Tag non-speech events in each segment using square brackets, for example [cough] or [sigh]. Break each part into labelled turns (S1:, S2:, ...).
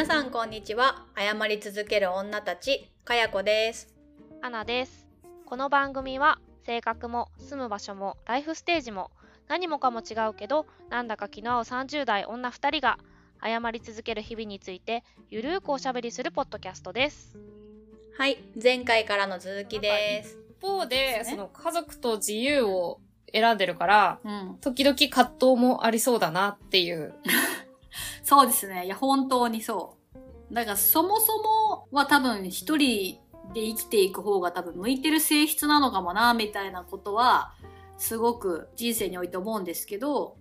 S1: 皆さんこんにちは謝り続ける女たちかやこです
S2: アナです。この番組は性格も住む場所もライフステージも何もかも違うけどなんだか気の合う30代女2人が謝り続ける日々についてゆるーくおしゃべりするポッドキャストです。
S1: はい前回からの続きです、
S3: 一方で、
S1: ですね
S3: その家族と自由を選んでるから、
S1: うん
S3: 時々葛藤もありそうだなっていう。[laughs]
S4: そうですね。いや、本当にそう。だから、そもそもは多分一人で生きていく方が多分向いてる性質なのかもな、みたいなことは、すごく人生において思うんですけど、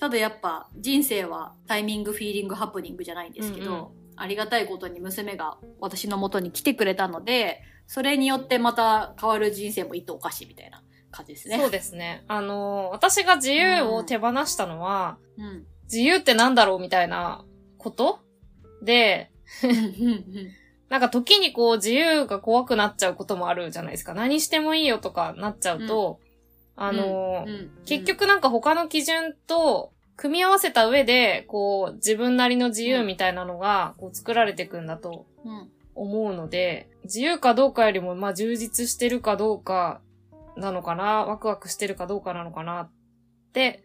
S4: ただやっぱ人生はタイミング、フィーリング、ハプニングじゃないんですけど、
S3: うんうん
S4: ありがたいことに娘が私の元に来てくれたので、それによってまた変わる人生もいとおかしいみたいな感じですね。
S3: そうですね。あの、私が自由を手放したのは、
S4: うん。
S3: 自由ってなんだろうみたいなこと？で、
S4: うんうんうん
S3: なんか時にこう自由が怖くなっちゃうこともあるじゃないですか。何してもいいよとかなっちゃうと、あの、
S4: うん。
S3: 結局なんか他の基準と組み合わせた上で、こう自分なりの自由みたいなのがこう作られていくんだと
S4: うん。
S3: 思うので、自由かどうかよりも、まあ充実してるかどうかなのかな、ワクワクしてるかどうかなのかなって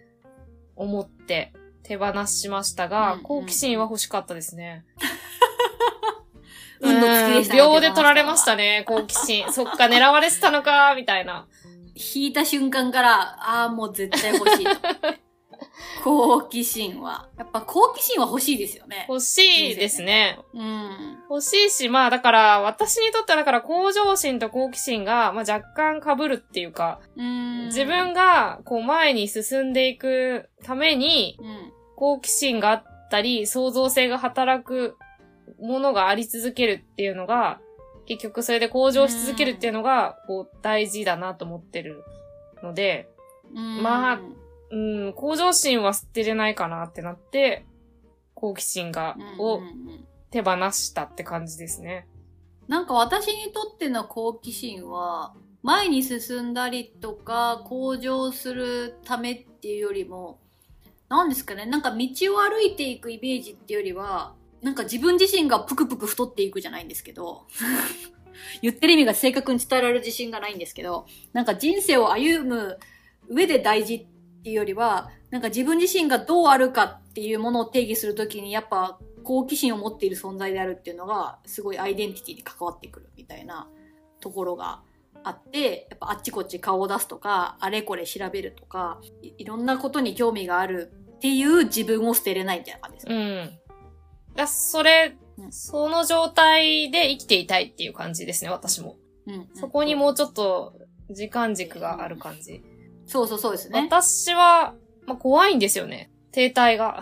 S3: 思って手放しましたが、
S4: うんうん
S3: 好奇心は欲しかったですね。[laughs]
S4: 運の尽きでしたね
S3: うん秒で取られましたね、好奇心。[laughs] そっか、狙われてたのか、みたいな。
S4: 引いた瞬間から、ああ、もう絶対欲しい。[laughs] 好奇心は。やっぱ好奇心は欲しいですよね。
S3: 欲しいですね。
S4: うん。
S3: 欲しいし、まあだから、私にとってはだから向上心と好奇心が、まあ若干被るっていうか、
S4: うん。
S3: 自分がこう前に進んでいくために、
S4: うん。
S3: 好奇心があったり、創造性が働くものがあり続けるっていうのが、結局それで向上し続けるっていうのが、こう大事だなと思ってるので、
S4: うん
S3: まあうん、向上心は捨てれないかなってなって、好奇心が、を手放したって感じですね。
S4: なんか私にとっての好奇心は、前に進んだりとか、向上するためっていうよりも、なんですかね、なんか道を歩いていくイメージっていうよりは、なんか自分自身がぷくぷく太っていくじゃないんですけど、[laughs] 言ってる意味が正確に伝えられる自信がないんですけど、なんか人生を歩む上で大事っていうよりは、なんか自分自身がどうあるかっていうものを定義するときに、やっぱ好奇心を持っている存在であるっていうのが、すごいアイデンティティに関わってくるみたいなところがあって、やっぱあっちこっち顔を出すとか、あれこれ調べるとか、いいろんなことに興味があるっていう自分を捨てれないみたいな感じです
S3: う
S4: ね。
S3: ん。だそれ、
S4: うん
S3: その状態で生きていたいっていう感じですね、私も。
S4: うん
S3: そこにもうちょっと時間軸がある感じ。
S4: そうそうそうですね。
S3: 私は、まあ、怖いんですよね。停滞が。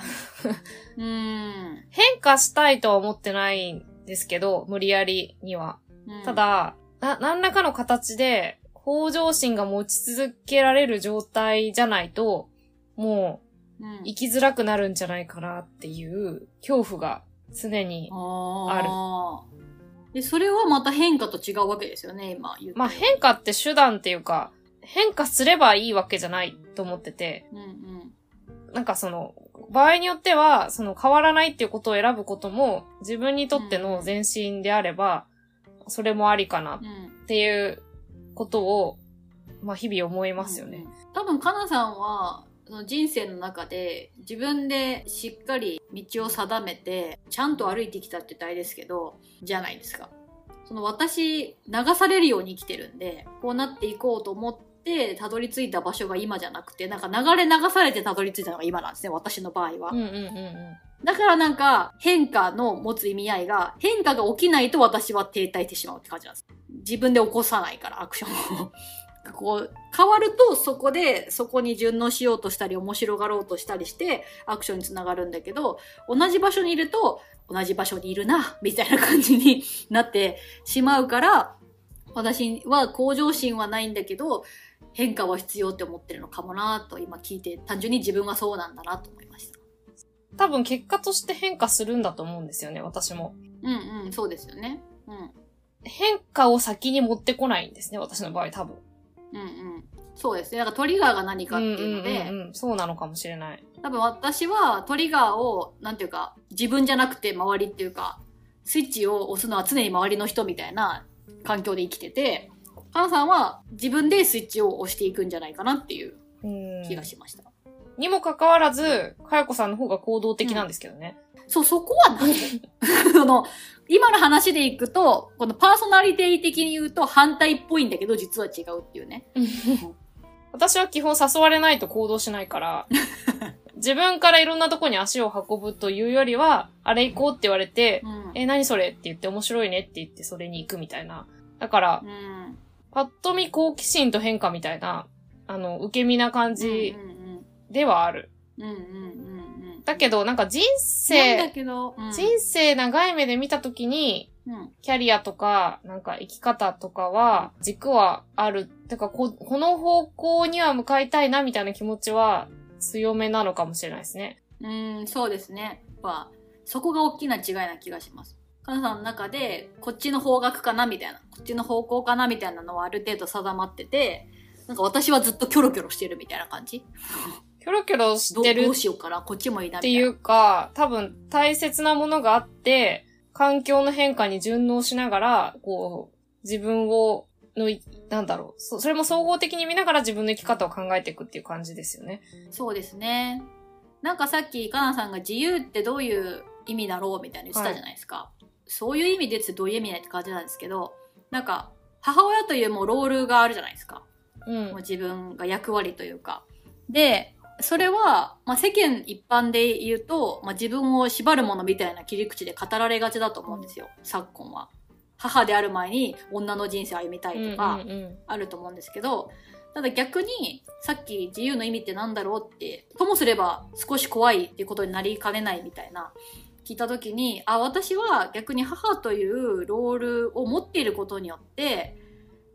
S4: うーん。[laughs]
S3: 変化したいとは思ってないんですけど、無理やりには。
S4: うん
S3: た、だ、な、何らかの形で、向上心が持ち続けられる状態じゃないと、も
S4: う
S3: 生きづらくなるんじゃないかなっていう恐怖が常に。
S4: ある。で、それはまた変化と違うわけですよね、今言った
S3: まあ変化って手段っていうか、変化すればいいわけじゃないと思ってて、
S4: うんうん。
S3: なんかその、場合によっては、その変わらないっていうことを選ぶことも、自分にとっての前進であれば、それもありかなっ
S4: うん。
S3: ていうことを、まあ日々思いますよね。
S4: うんうん。多分、かなさんは、その人生の中で自分でしっかり道を定めて、ちゃんと歩いてきたって言ったらあれですけど、じゃないですか。その私、流されるように生きてるんで、こうなっていこうと思って、たどり着いた場所が今じゃなくて、なんか流れ流されてたどり着いたのが今なんですね、私の場合は。
S3: うんうんうんう
S4: だからなんか変化の持つ意味合いが変化が起きないと私は停滞してしまうって感じなんです。自分で起こさないからアクションを。[laughs] こう変わるとそこでそこに順応しようとしたり面白がろうとしたりしてアクションにつながるんだけど同じ場所にいると同じ場所にいるなみたいな感じに [laughs] なってしまうから私は向上心はないんだけど変化は必要って思ってるのかもなと今聞いて単純に自分がそうなんだなと思いました。
S3: ん。多分結果として変化するんだと思うんですよね、私も。
S4: うんうん、そうですよね。うん。
S3: 変化を先に持ってこないんですね、私の場合多分。
S4: うんうん。そうですね。なんかトリガーが何かっていうので、
S3: うんうんうんうん、そうなのかもしれない。
S4: 多分私はトリガーを、なんていうか、自分じゃなくて周りっていうか、スイッチを押すのは常に周りの人みたいな環境で生きてて、かなさんは自分でスイッチを押していくんじゃないかなっていう
S3: うん
S4: 気がしました。
S3: にもかかわらず、かやこさんの方が行動的なんですけどね。
S4: そう、そこは何 [laughs] その、今の話でいくと、このパーソナリティ的に言うと反対っぽいんだけど、実は違うっていうね。[laughs]
S3: 私は基本誘われないと行動しないから、[laughs] 自分からいろんなとこに足を運ぶというよりは、あれ行こうって言われて、
S4: うん。
S3: え、何それって言って面白いねって言ってそれに行くみたいな。だから
S4: う、ん。
S3: パッと見好奇心と変化みたいな、あの、受け身な感じではある。だけど、なんか人生、人生長い目で見たときに、
S4: うん。
S3: キャリアとか、なんか生き方とかは、軸はある。てかこ、この方向には向かいたいな、みたいな気持ちは強めなのかもしれないですね。
S4: うん、そうですね。やっぱ、そこが大きな違いな気がします。カナさんの中で、こっちの方角かなみたいな、こっちの方向かなみたいなのはある程度定まってて、なんか私はずっとキョロキョロしてるみたいな感じ
S3: キョロキョロしてる
S4: どうしようかなこっちもいいなみたいな。
S3: っていうか、多分大切なものがあって、環境の変化に順応しながら、こう、自分を、のい、なんだろうそ。それも総合的に見ながら自分の生き方を考えていくっていう感じですよね。
S4: そうですね。なんかさっき、かなさんが自由ってどういう意味だろうみたいに言ってたじゃないですか。そういう意味でってどういう意味だって感じなんですけど、なんか、母親というもうロールがあるじゃないですか。
S3: うん
S4: もう。自分が役割というか。で、それは、まあ、世間一般で言うと、まあ、自分を縛るものみたいな切り口で語られがちだと思うんですよ、昨今は。母である前に女の人生を歩みたいとか、あると思うんですけど、ただ逆に、さっき自由の意味ってなんだろうって、ともすれば少し怖いっていうことになりかねないみたいな、聞いたときに、あ、私は逆に母というロールを持っていることによって、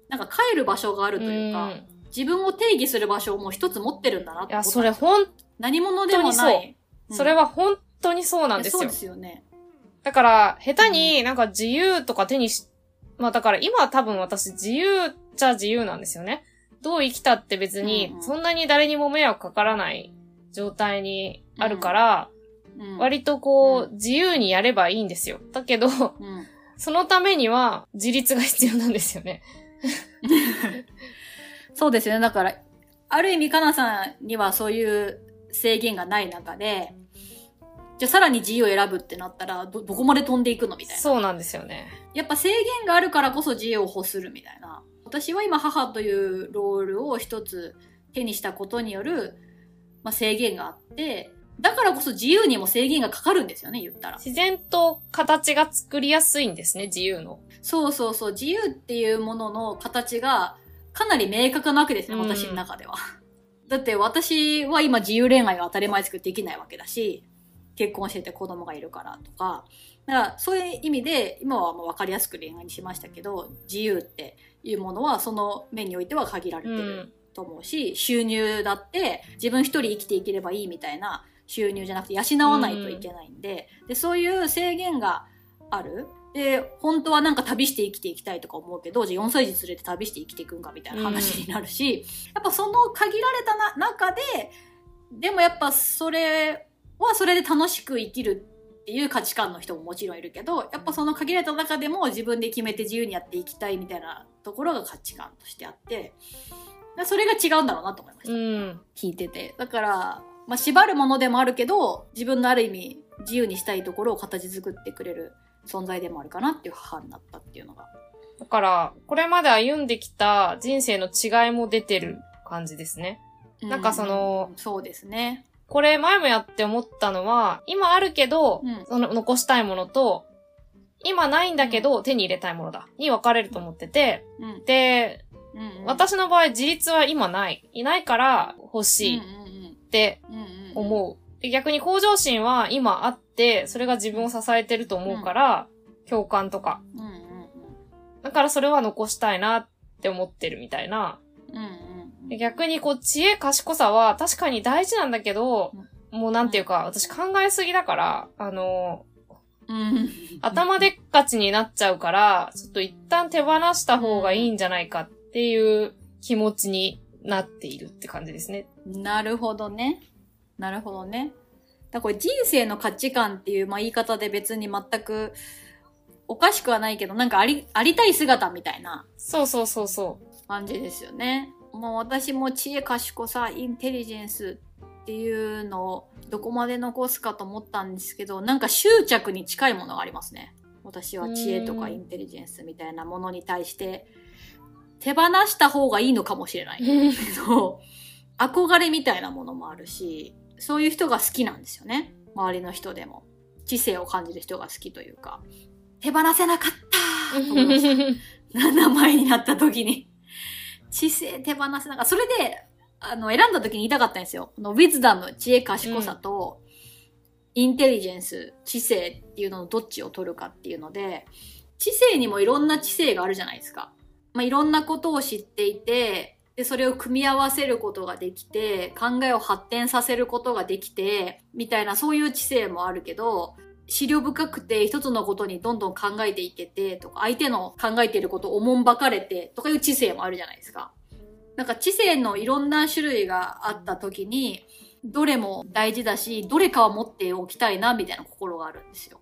S4: なんか帰る場所があるというか、
S3: ん
S4: 自分を定義する場所をもう一つ持ってるんだなって
S3: いや、それほん、
S4: 何者でもない。うん
S3: それは本当にそうなんですよ
S4: そうで。すよね。
S3: だから、下手になんか自由とか手にし、まあだから今は多分私自由っちゃ自由なんですよね。どう生きたって別に
S4: うんうん
S3: そんなに誰にも迷惑かからない状態にあるから、
S4: うん、
S3: 割とこう、
S4: う
S3: 自由にやればいいんですよ。だけど、
S4: うん。
S3: そのためには自立が必要なんですよね。
S4: そうですよね。だから、ある意味、かなさんにはそういう制限がない中で、じゃあさらに自由を選ぶってなったら、ど、どこまで飛んでいくのみたいな。
S3: そうなんですよね。
S4: やっぱ制限があるからこそ自由を欲するみたいな。私は今母というロールを一つ手にしたことによる、まあ、制限があって、だからこそ自由にも制限がかかるんですよね、言ったら。
S3: 自然と形が作りやすいんですね、自由の。
S4: そうそうそう、自由っていうものの形がかなり明確なわけですね、
S3: うん
S4: 私の中では。だって私は今自由恋愛が当たり前ですけどできないわけだし、結婚してて子供がいるからとか。だからそういう意味で、今はもう分かりやすく恋愛にしましたけど、自由っていうものはその面においては限られてる
S3: うん。
S4: と思うし、収入だって自分一人生きていければいいみたいな収入じゃなくて養わないといけないんで、で、そういう制限がある。で、本当はなんか旅して生きていきたいとか思うけど、じゃあ4歳児連れて旅して生きていくんかみたいな話になるし、やっぱその限られたな中で、でもやっぱそれはそれで楽しく生きるっていう価値観の人ももちろんいるけど、やっぱその限られた中でも自分で決めて自由にやっていきたいみたいなところが価値観としてあって、それが違うんだろうなと思いました。
S3: うん。
S4: 聞いてて。だから、まあ、縛るものでもあるけど、自分のある意味、自由にしたいところを形作ってくれる存在でもあるかなっていう母になったっていうのが。
S3: だから、これまで歩んできた人生の違いも出てる感じですね。なんかその
S4: うんそうですね。
S3: これ前もやって思ったのは、今あるけど、
S4: うん
S3: その残したいものと、今ないんだけど手に入れたいものだ。に分かれると思ってて、
S4: うん。
S3: で、
S4: うんうん、
S3: 私の場合自立は今ない。いないから欲しい
S4: うんうんうん。うんうん、
S3: 思う。で逆に向上心は今あって、それが自分を支えてると思うから、共感とか。だからそれは残したいなって思ってるみたいな。
S4: うん。うんうん
S3: で逆にこう知恵賢さは確かに大事なんだけど、もうなんていうか、私考えすぎだから、あの、
S4: うん。
S3: 頭でっかちになっちゃうから、ちょっと一旦手放した方がいいんじゃないかっていう気持ちになっているって感じですね。
S4: なるほどね。なるほどね。だからこれ人生の価値観っていう、まあ、言い方で別に全くおかしくはないけど、なんかあり、ありたい姿みたいな
S3: そうそうそうそう。
S4: 感じですよね。もう私も知恵賢さ、インテリジェンスっていうのをどこまで残すかと思ったんですけど、なんか執着に近いものがありますね。私は知恵とかインテリジェンスみたいなものに対して手放した方がいいのかもしれない。そう。憧れみたいなものもあるし、そういう人が好きなんですよね。周りの人でも。知性を感じる人が好きというか。手放せなかったと思いました。[laughs] 名前になった時に。知性手放せなかった。それで、あの、選んだ時に言いたかったんですよ。このウィズダム、知恵賢さと、インテリジェンス、知性っていうののどっちを取るかっていうので、知性にもいろんな知性があるじゃないですか。まあ、いろんなことを知っていて、で、それを組み合わせることができて、考えを発展させることができて、みたいなそういう知性もあるけど、資料深くて一つのことにどんどん考えていけて、とか、相手の考えていることをおもんばかれて、とかいう知性もあるじゃないですか。なんか知性のいろんな種類があった時に、どれも大事だし、どれかは持っておきたいな、みたいな心があるんですよ。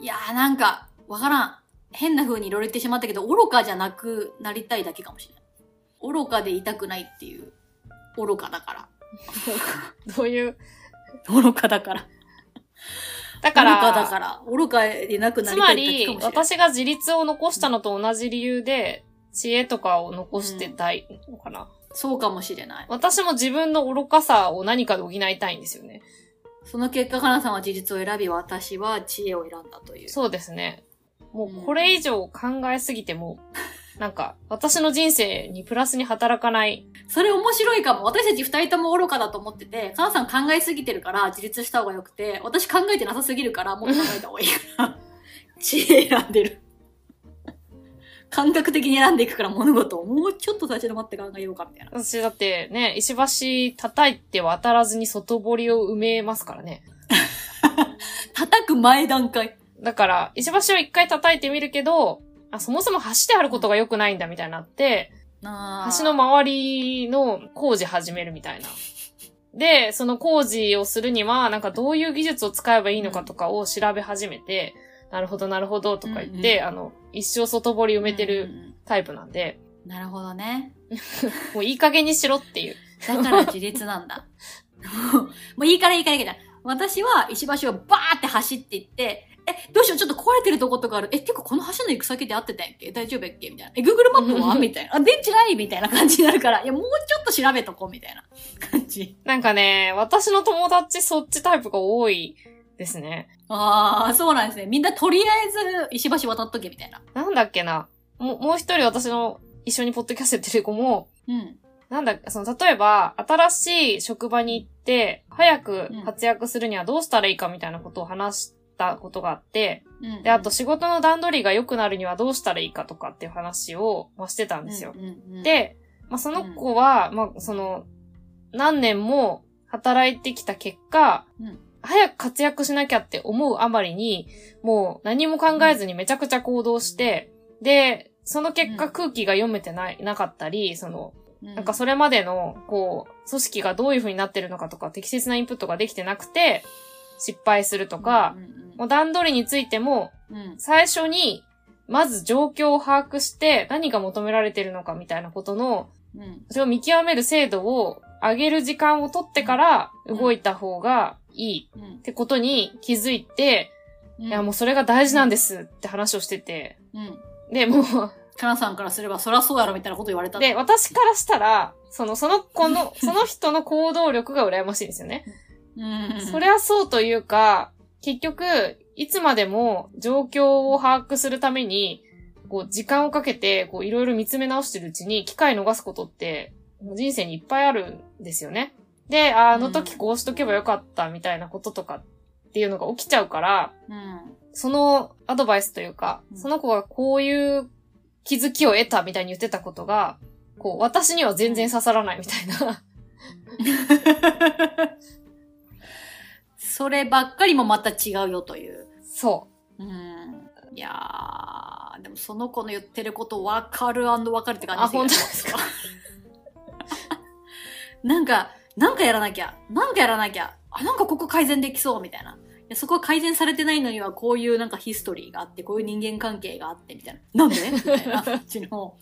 S4: いやーなんか、わからん。変な風にいろいろ言ってしまったけど、愚かじゃなくなりたいだけかもしれない。愚かでいたくないっていう。愚かだから。[laughs]
S3: どういう？
S4: 愚かだから。
S3: だから、
S4: 愚かだから。愚かでなくな
S3: つま
S4: りたいだけ
S3: り
S4: かも、しれない。
S3: 私が自立を残したのと同じ理由で、知恵とかを残してたいのかな。
S4: そうかもしれない。
S3: 私も自分の愚かさを何かで補いたいんですよね。
S4: その結果、かなさんは事実を選び、私は知恵を選んだという。
S3: そうですね。もうこれ以上考えすぎても、[laughs] なんか、私の人生にプラスに働かない。
S4: それ面白いかも。私たち二人とも愚かだと思ってて、かなさん考えすぎてるから自立した方がよくて、私考えてなさすぎるからもっと考えた方がいいから、[laughs] 知恵選んでる。感覚的に選んでいくから物事をもうちょっと立ち止まって考えようかみたいな。
S3: 私だってね、石橋叩いて渡らずに外堀を埋めますからね。[laughs]
S4: 叩く前段階。
S3: だから、石橋を一回叩いてみるけど、あ、そもそも橋であることが良くないんだみたいになって、橋の周りの工事始めるみたいな。で、その工事をするには、なんかどういう技術を使えばいいのかとかを調べ始めて、なるほどなるほどとか言って、
S4: うん
S3: あの、一生外堀埋めてる
S4: うんうん
S3: タイプなんで、
S4: うんなるほどね。[laughs]
S3: もういい加減にしろっていう。
S4: だから自立なんだ。[laughs] もういいからいいからいいから。私は石橋をバーって走っていって、え、どうしよう、ちょっと壊れてるとことかある。え、てかこの橋の行く先で合ってたんやっけ？大丈夫やっけ？みたいな。え、Google マップは？みたいな。あ、電池ない？みたいな感じになるから、いや、もうちょっと調べとこうみたいな感じ。
S3: なんかね、私の友達そっちタイプが多いですね。
S4: あー、そうなんですね。みんなとりあえず石橋渡っとけみたいな。
S3: なんだっけな。もう、もう一人私の一緒にポッドキャストやってる子も、
S4: うん。
S3: なんだ、その、例えば、新しい職場に行って、早く活躍するにはどうしたらいいかみたいなことを話したことがあって、
S4: うん。
S3: で、あと仕事の段取りが良くなるにはどうしたらいいかとかっていう話を、まあ、してたんですよ。
S4: うんうんうん、
S3: で、まあ、その子は、まあ、その、何年も働いてきた結果、
S4: うん。
S3: 早く活躍しなきゃって思うあまりに、もう何も考えずにめちゃくちゃ行動して、で、その結果
S4: うん。
S3: 空気が読めてない、なかったり、その、
S4: うん、
S3: なんかそれまでの、こう、組織がどういう風になってるのかとか、適切なインプットができてなくて、失敗するとか
S4: う、ん
S3: もう段取りについても、最初に、まず状況を把握して、何が求められてるのかみたいなことの、
S4: うん。
S3: それを見極める精度を上げる時間を取ってから動いた方がいい
S4: うん。
S3: ってことに気づいて、
S4: うん。
S3: いやもうそれが大事なんですって話をしてて、
S4: うん。
S3: で、もう、
S4: かなさんからすれば、そらそうやろみたいなこと言われた。
S3: で、私からしたら、その、その子の、その人の行動力が羨ましいんですよね。
S4: うん。
S3: それはそうというか、結局、いつまでも状況を把握するために、こう、時間をかけて、こう、いろいろ見つめ直してるうちに、機会逃すことって、人生にいっぱいあるんですよね。で、ああの時こうしとけばよかったみたいなこととかっていうのが起きちゃうから、
S4: うん。
S3: そのアドバイスというか、
S4: うん
S3: その子がこういう気づきを得たみたいに言ってたことが、こう、私には全然刺さらないみたいな。[laughs]
S4: そればっかりもまた違うよという。
S3: そ
S4: うん。いやー、でもその子の言ってること分かるわかるって感じ
S3: あ本当
S4: ですか？[laughs] なんか、なんかやらなきゃ、なんかやらなきゃ、あ、なんかここ改善できそう、みたいな。いやそこは改善されてないのには、こういうなんかヒストリーがあって、こういう人間関係があって、みたいな。なんで？みたいな [laughs] 感じの。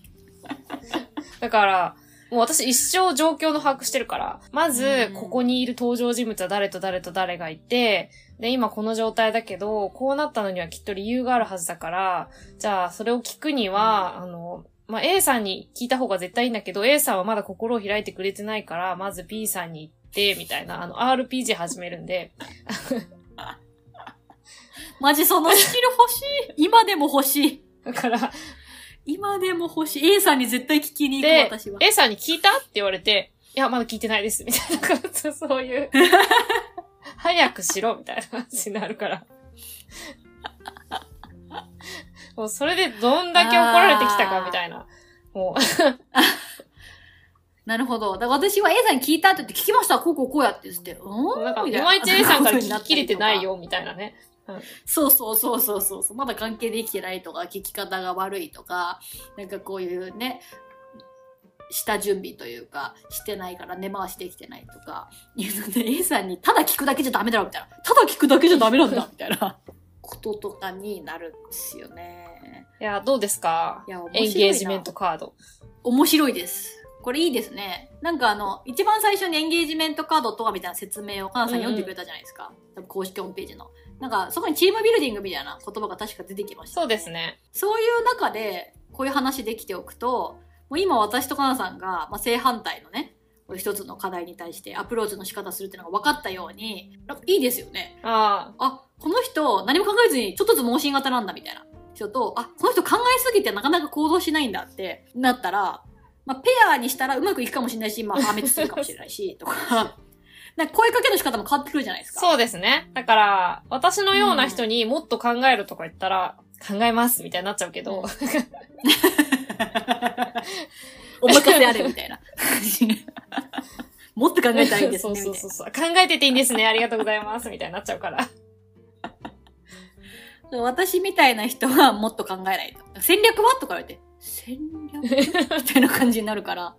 S3: だから、もう私一生状況の把握してるから、まず
S4: う、ん
S3: ここにいる登場人物は誰と誰と誰がいて、で、今この状態だけど、こうなったのにはきっと理由があるはずだから、じゃあ、それを聞くには、あの、まあ、A さんに聞いた方が絶対いいんだけど、A さんはまだ心を開いてくれてないから、まず B さんに行って、みたいな、あの、RPG 始めるんで、
S4: マジそのスキル欲しい。今でも欲しい。
S3: だから、
S4: 今でも欲しい。A さんに絶対聞きに行
S3: で
S4: く、私は。
S3: A さんに聞いたって言われて、いや、まだ聞いてないです、みたいな感じ、そういう、[laughs] 早くしろ、みたいな感じになるから。もうそれでどんだけ怒られてきたか、みたいな。もう、[laughs]
S4: なるほど。だから私は A さんに聞いたって言って聞きました。こうこうこうやって言って。うん
S3: なんか、いまいち A さんから聞き切れてない。[laughs] よ、みたいなね。
S4: そうそうそうそうそうそう。まだ関係できてないとか、聞き方が悪いとか、なんかこういうね、下準備というか、してないから根回しできてないとか、いうので A さんにただ聞くだけじゃダメだろみたいな。ただ聞くだけじゃダメなんだ [laughs] みたいなこととかになるんですよね。
S3: いや、どうですか？
S4: いや、
S3: エンゲージメントカード。
S4: 面白いです。これいいですね。なんかあの、一番最初にエンゲージメントカードとはみたいな説明をカナさん読んでくれたじゃないですか。多分公式ホームページの。なんか、そこにチームビルディングみたいな言葉が確か出てきました、
S3: そうです。ね。
S4: そういう中で、こういう話できておくと、もう今私とカナさんが、まあ、正反対のね、一つの課題に対してアプローチの仕方するっていうのが分かったように、なんかいいですよね。
S3: あ
S4: あ、この人何も考えずにちょっとずつ盲信型なんだみたいな人と、あ、この人考えすぎてなかなか行動しないんだってなったら、まあ、ペアにしたらうまくいくかもしれないし、まあ、破滅するかもしれないし、とか、[laughs] なんか声かけの仕方も変わってくるじゃないです
S3: あ、
S4: か。
S3: そうですね。だから、私のような人にもっと考えるとか言ったら、考えます、みたいになっちゃうけど、
S4: うん [laughs] お任せあれみたいな。もっと考えたらいいですね、
S3: そう。そうそう。考えてていいんですね。ありがとうございます。みたいになっちゃうから。
S4: 私みたいな人はもっと考えないと。戦略は？とか言われて、戦略？[laughs] みたいな感じになるから。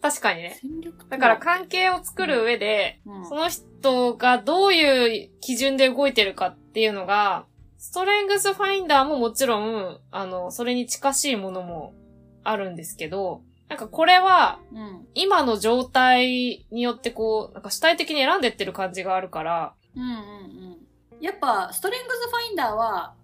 S3: 確かにね。だから関係を作る上で、
S4: うん
S3: その人がどういう基準で動いてるかっていうのが、ストレングスファインダーももちろん、あの、それに近しいものもあるんですけど、なんかこれは、
S4: うん。
S3: 今の状態によってこう、なんか主体的に選んでってる感じがあるから、
S4: うんうんうん。やっぱ、ストレングスファインダーは、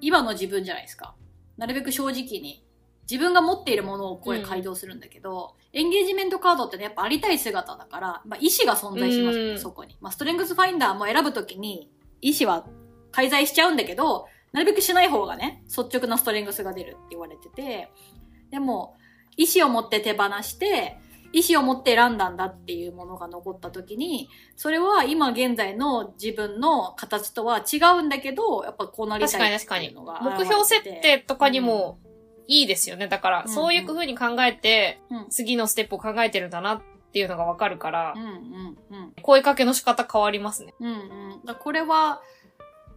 S4: 今の自分じゃないですか。なるべく正直に。自分が持っているものをこれ改造するんだけど、エンゲージメントカードってね、やっぱありたい姿だから、まあ、意思が存在しますよね、
S3: うん
S4: そこに。まあ、ストレングスファインダーも選ぶときに、意思は介在しちゃうんだけど、なるべくしない方がね、率直なストレングスが出るって言われてて、でも、意思を持って手放して、意思を持って選んだんだっていうものが残った時に、それは今現在の自分の形とは違うんだけど、やっぱこうなり
S3: 確か
S4: たいっ
S3: に確かに。
S4: ていうのが
S3: 目標設定とかにもいいですよね。だから、
S4: うん
S3: そういう風に考えて、
S4: うん
S3: 次のステップを考えてるんだなっていうのがわかるから
S4: う、んうんうん
S3: 声かけの仕方変わりますね。
S4: うんうん。だこれは、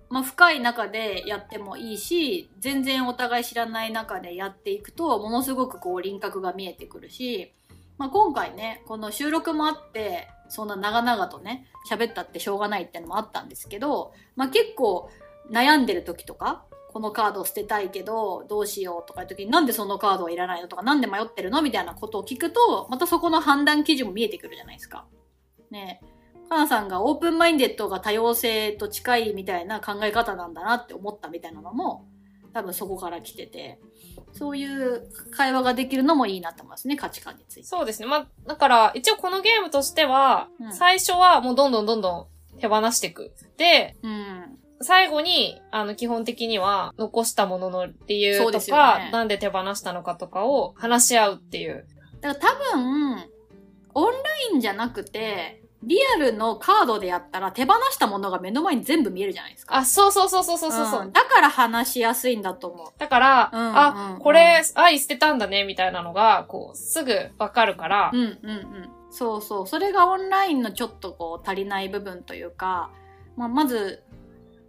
S4: まあ、深い中でやってもいいし、全然お互い知らない中でやっていくと、ものすごくこう輪郭が見えてくるし、まあ、今回ね、この収録もあって、そんな長々とね、喋ったってしょうがないってのもあったんですけど、まあ、結構悩んでる時とか、このカードを捨てたいけど、どうしようとかいう時に、なんでそのカードはいらないのとか、なんで迷ってるのみたいなことを聞くと、またそこの判断基準も見えてくるじゃないですか。ねかなさんがオープンマインデッドが多様性と近いみたいな考え方なんだなって思ったみたいなのも多分そこから来ててそういう会話ができるのもいいなと思いますね価値観について。
S3: そうですね。まあ、だから、一応このゲームとしては、
S4: うん
S3: 最初はもうどんどんどんどん手放していく。で、
S4: うん
S3: 最後に、あの、基本的には、残したものの理由と
S4: ですよね
S3: か、なんで手放したのかとかを話し合うっていう。
S4: だから多分オンラインじゃなくてリアルのカードでやったら手放したものが目の前に全部見えるじゃないですか。
S3: あ、そうそうそうそうそうそう。
S4: んだから話しやすいんだと思う。
S3: だから、
S4: うんうん
S3: あ、これ、愛捨てたんだね、みたいなのが、こう、すぐわかるから、
S4: うんうんうん。そうそう。それがオンラインのちょっとこう足りない部分というか、まあ、まず、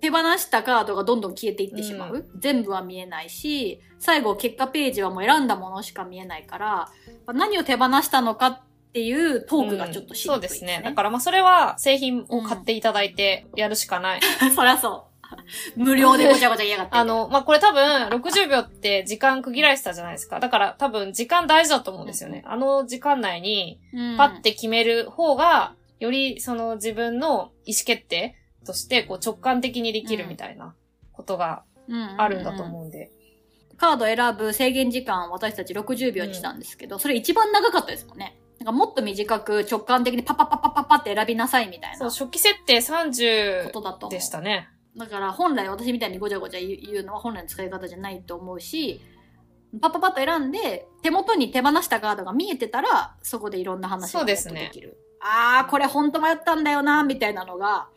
S4: 手放したカードがどんどん消えていってしまう。全部は見えないし、最後結果ページはもう選んだものしか見えないから、まあ何を手放したのかっっていうトークがちょっとしにくい
S3: うんそうですね。だからまあそれは製品を買っていただいてやるしかない。[laughs]
S4: そりゃそう。[laughs] 無料でごちゃごちゃ言いやがって。
S3: あ、の、まあこれ多分60秒って時間区切られてたじゃないですか。だから多分時間大事だと思うんですよね。あの時間内にパッて決める方が、よりその自分の意思決定としてこう直感的にできるみたいなことがあるんだと思うんで。
S4: カード選ぶ制限時間私たち60秒にしたんですけど、それ一番長かったですもんね。なんかもっと短く直感的にパパパパパパって選びなさいみたい
S3: そう、
S4: なこ
S3: 初期設定30
S4: とだと。
S3: でしたね。
S4: だから本来私みたいにごちゃごちゃ言うのは本来の使い方じゃないと思うし、パッパパッと選んで、手元に手放したカードが見えてたら、そこでいろんな話が
S3: そうですね
S4: できる。あー、これ本当迷ったんだよな、みたいなのが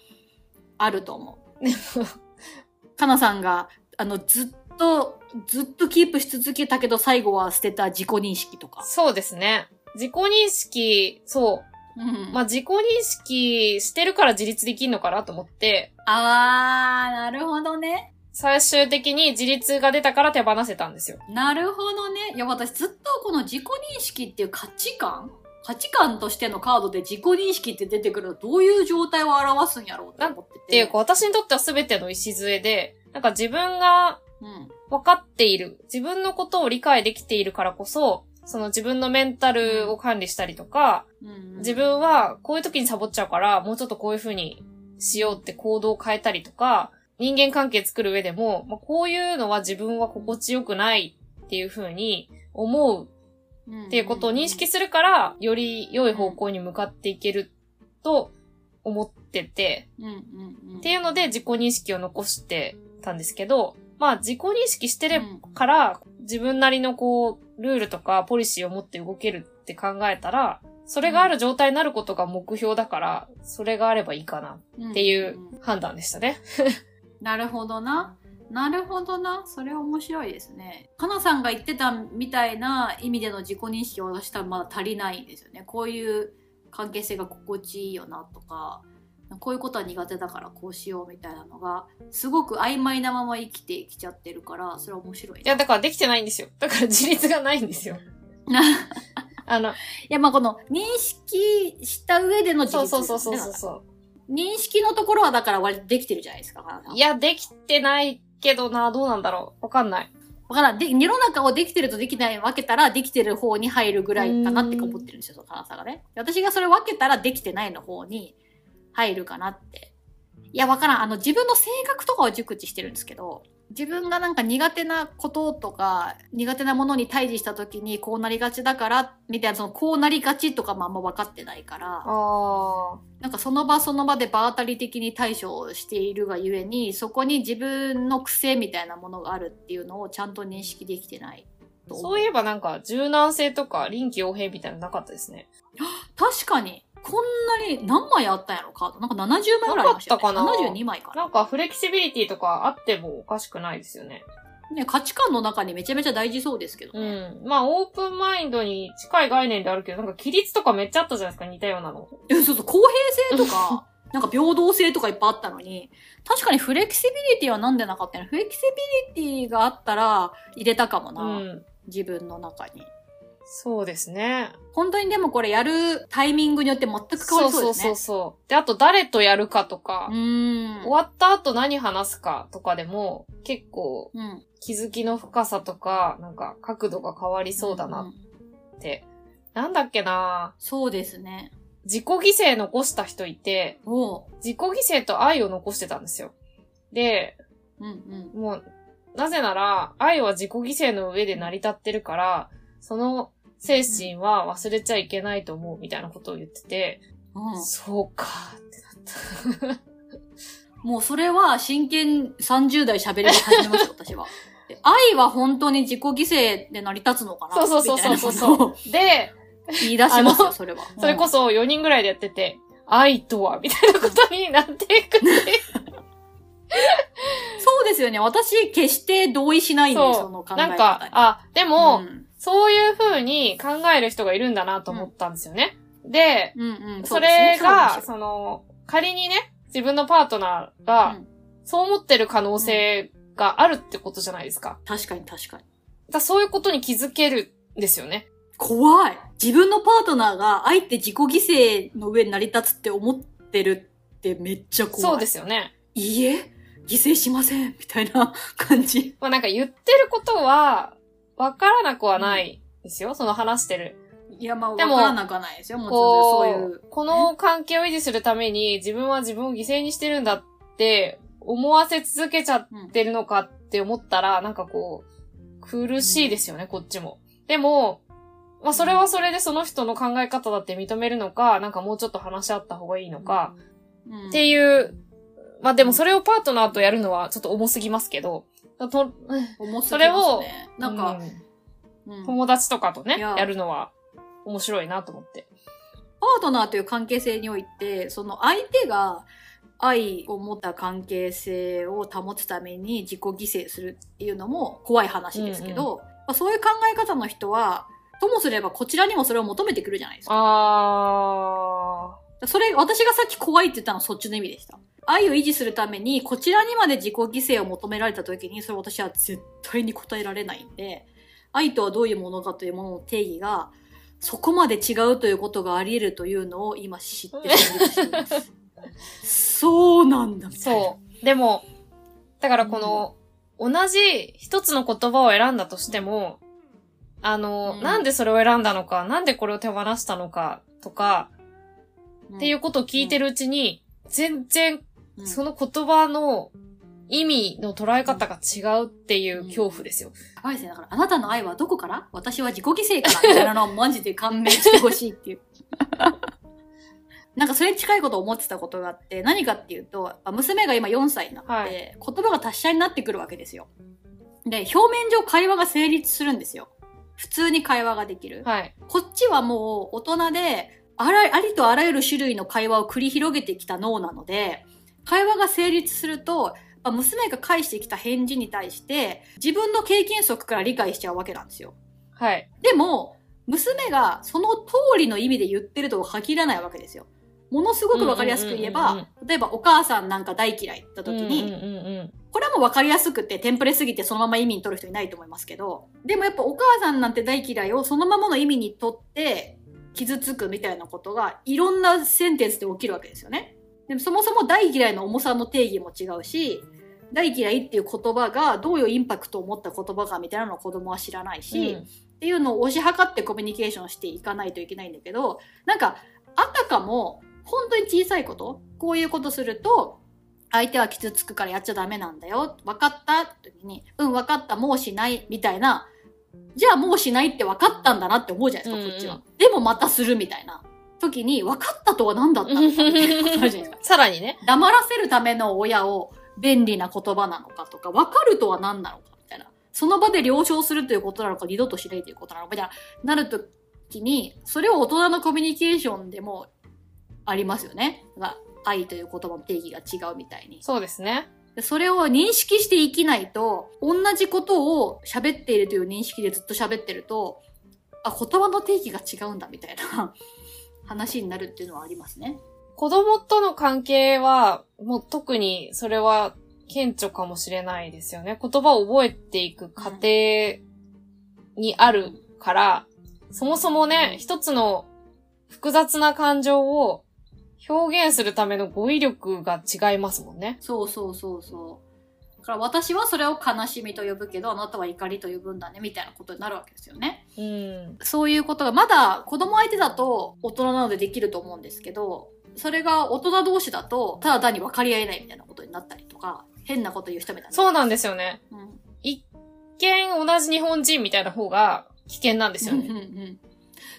S4: あると思う。かなさんが、あの、ずっと、ずっとキープし続けたけど、最後は捨てた自己認識とか。
S3: そうですね。自己認識、そう。
S4: うん
S3: まあ、自己認識してるから自立できるのかなと思って、
S4: あー、なるほどね。
S3: 最終的に自立が出たから手放せたんですよ。
S4: なるほどね。いや、私ずっとこの自己認識っていう価値観価値観としてのカードで自己認識って出てくるとどういう状態を表すんやろうって思ってて。
S3: っていうか、私にとっては全ての礎で、なんか自分が
S4: うん。
S3: 分かっている、自分のことを理解できているからこそ、その自分のメンタルを管理したりとか、
S4: うん。
S3: 自分はこういう時にサボっちゃうから、もうちょっとこういう風にしようって行動を変えたりとか、人間関係作る上でも、まあ、こういうのは自分は心地よくないっていう風に思う
S4: っ
S3: っていうことを認識するから、より良い方向に向かっていけると思ってて。っていうので自己認識を残してたんですけど、まあ自己認識してるから、自分なりのこう、ルールとかポリシーを持って動けるって考えたら、それがある状態になることが目標だから、それがあればいいかなっていう判断でしたね。[laughs]
S4: なるほどな。なるほどな。それは面白いですね。かなさんが言ってたみたいな意味での自己認識は私多分まだ足りないんですよね。こういう関係性が心地いいよなとか、こういうことは苦手だからこうしようみたいなのが、すごく曖昧なまま生きてきちゃってるから、それは面白い、ね。
S3: いや、だからできてないんですよ。だから自立がないんですよ。[laughs] あの、
S4: いや、まあこの認識した上での自立
S3: そうそうそうそうそう。
S4: 認識のところはだから割とできてるじゃないですか、
S3: いや、できてないけどな、どうなんだろう。わかんない。
S4: わからん。で、世の中をできてるとできない分けたら、できてる方に入るぐらいかなって思ってるんですよ、その辛さがね。私がそれ分けたら、できてないの方に入るかなって。いや、わからん。あの、自分の性格とかを熟知してるんですけど、自分がなんか苦手なこととか、苦手なものに対峙した時にこうなりがちだから、みたいな、その、こうなりがちとかもあんま分かってないから、
S3: あ
S4: なんかその場その場で場当たり的に対処しているがゆえに、そこに自分の癖みたいなものがあるっていうのをちゃんと認識できてない。
S3: そういえばなんか、柔軟性とか臨機応変みたいなのなかったですね。
S4: 確かに、こんなに何枚あったんやろ、カード。なんか70枚ぐらいありましたよ、ね。
S3: なかったかな
S4: ？72枚かな。
S3: なんか、フレキシビリティとかあってもおかしくないですよね。
S4: ね、価値観の中にめちゃめちゃ大事そうですけど
S3: う
S4: ね。
S3: ん。まあ、オープンマインドに近い概念であるけど、なんか、規律とかめっちゃあったじゃないですか、似たようなの。
S4: えそうそう、公平性とか、[laughs] なんか平等性とかいっぱいあったのに、確かにフレキシビリティはなんでなかったの？フレキシビリティがあったら入れたかもな、
S3: うん。
S4: 自分の中に。
S3: そうですね。
S4: 本当にでもこれやるタイミングによって全く変わりそうですね。
S3: そうそうそう。で、あと誰とやるかとか、
S4: うーん。
S3: 終わった後何話すかとかでも、結構
S4: うん。
S3: 気づきの深さとか、なんか角度が変わりそうだ
S4: ん
S3: なって。なんだっけな
S4: そうですね。
S3: 自己犠牲残した人いて、
S4: おう。
S3: 自己犠牲と愛を残してたんですよ。で、
S4: うんうん。
S3: もう、なぜなら、愛は自己犠牲の上で成り立ってるから、その精神は忘れちゃいけないと思うみたいなことを言ってて、
S4: うん、
S3: そうかってなった。[laughs]
S4: もうそれは真剣30代喋り始めました、私は。で [laughs] 愛は本当に自己犠牲で成り立つのかな
S3: そうそうそうそうそう。で、
S4: 言い出しますよ、それは。
S3: それこそ4人ぐらいでやってて、愛とはみたいなことになっていくっていう。[laughs]
S4: そうですよね。私、決して同意しないんで、そ
S3: そ
S4: の考
S3: う。
S4: え方に。
S3: なんか、あ、でも、
S4: うん、
S3: そういう風に考える人がいるんだなと思ったんですよね。で、
S4: うんうん。
S3: それが、
S4: そ
S3: その、仮にね、自分のパートナーが
S4: うん、
S3: そう思ってる可能性があるってことじゃないですか。
S4: 確かに確かに。
S3: だそういうことに気づけるんですよね。
S4: 怖い。自分のパートナーが相手自己犠牲の上に成り立つって思ってるってめっちゃ怖い。
S3: そうですよね。
S4: いいえ、犠牲しません、みたいな感じ。
S3: まあなんか言ってることは、わからなくはないですよ。その話してる。
S4: いや、まあ、わ
S3: でも
S4: からなくはないですよ。もちろん
S3: こ
S4: そういう
S3: う、。この関係を維持するために自分は自分を犠牲にしてるんだって思わせ続けちゃってるのかって思ったら、なんかこう、苦しいですよね、こっちも。でも、まあそれはそれでその人の考え方だって認めるのか、なんかもうちょっと話し合った方がいいのか、
S4: うん、
S3: っていう、まあでもそれをパートナーとやるのはちょっと重すぎますけど、と
S4: 重すぎますね。
S3: それを
S4: なんか、
S3: うん
S4: うん
S3: 友達とかとね、
S4: いや
S3: やるのは面白いなと思って。
S4: パートナーという関係性において、その相手が愛を持った関係性を保つために自己犠牲するっていうのも怖い話ですけど、まあ、そういう考え方の人は、ともすればこちらにもそれを求めてくるじゃないですか。
S3: あ
S4: それ、私がさっき怖いって言ったのはそっちの意味でした。愛を維持するために、こちらにまで自己犠牲を求められた時に、それ私は絶対に答えられないんで、愛とはどういうものかというものの定義が、そこまで違うということがあり得るというのを今知って感じしています。そうなんだ、み
S3: ー
S4: たいな。
S3: そう。でも、だからこの、同じ一つの言葉を選んだとしても、あの、
S4: うん
S3: なんでそれを選んだのか、なんでこれを手放したのか、とか、
S4: うん。
S3: っていうことを聞いてるうちに、全然
S4: うん
S3: その言葉の意味の捉え方が違うっていう恐怖ですよ。
S4: やばいですね。だから、あなたの愛はどこから？私は自己犠牲からみたいなのをマジで勘弁してほしいっていう。[laughs] なんかそれに近いことを思ってたことがあって、何かっていうと、あ娘が今4歳になって、
S3: はい
S4: 言葉が達者になってくるわけですよ。で、表面上会話が成立するんですよ。普通に会話ができる。
S3: はい。
S4: こっちはもう大人で、あら、ありとあらゆる種類の会話を繰り広げてきた脳なので、会話が成立すると、まあ娘が返してきた返事に対して、自分の経験則から理解しちゃうわけなんですよ。
S3: はい。
S4: でも、娘がその通りの意味で言ってるとは限らないわけですよ。ものすごくわかりやすく言えば
S3: うん、
S4: 例えばお母さんなんか大嫌いった時に、これはもう分かりやすくてテンプレすぎてそのまま意味に取る人いないと思いますけど、でもやっぱお母さんなんて大嫌いをそのままの意味にとって傷つくみたいなことがいろんなセンテンスで起きるわけですよね。でもそもそも大嫌いの重さの定義も違うし、大嫌いっていう言葉がどういうインパクトを持った言葉かみたいなのを子供は知らないし、
S3: うん
S4: っていうのを推し量ってコミュニケーションしていかないといけないんだけど、なんか、あたかも、本当に小さいこと、こういうことすると、相手は傷つくからやっちゃダメなんだよ。分かったって時に、うん、分かった、もうしない、みたいな。じゃあもうしないって分かったんだなって思うじゃないですか、
S3: うんうん
S4: こっちは。でもまたするみたいな。時に、分かったとは何だったのかみたいなことあるじゃないですか。[laughs]
S3: さらにね。
S4: 黙らせるための親を便利な言葉なのかとか、分かるとは何なのかみたいな。その場で了承するということなのか、二度としないということなのか、みたいな、なるときに、それを大人のコミュニケーションでもありますよね。が愛という言葉の定義が違うみたいに。
S3: そうですね。
S4: でそれを認識して生きないと、同じことを喋っているという認識でずっと喋ってると、あ、言葉の定義が違うんだみたいな話になるっていうのはありますね。
S3: 子供との関係は、もう特にそれは顕著かもしれないですよね。言葉を覚えていく過程にあるから、そもそもね、一つの複雑な感情を表現するための語彙力が違いますもんね。
S4: そうそうそうそう。だから私はそれを悲しみと呼ぶけど、あなたは怒りと呼ぶんだね、みたいなことになるわけですよね。
S3: うん。
S4: そういうことが、まだ子供相手だと大人なのでできると思うんですけど、それが大人同士だと、ただ単に分かり合えないみたいなことになったりとか、変なこと言う人みたいな。
S3: そうなんですよね。
S4: うん。
S3: 一見同じ日本人みたいな方が危険なんですよ
S4: うんうんう
S3: ね。
S4: ん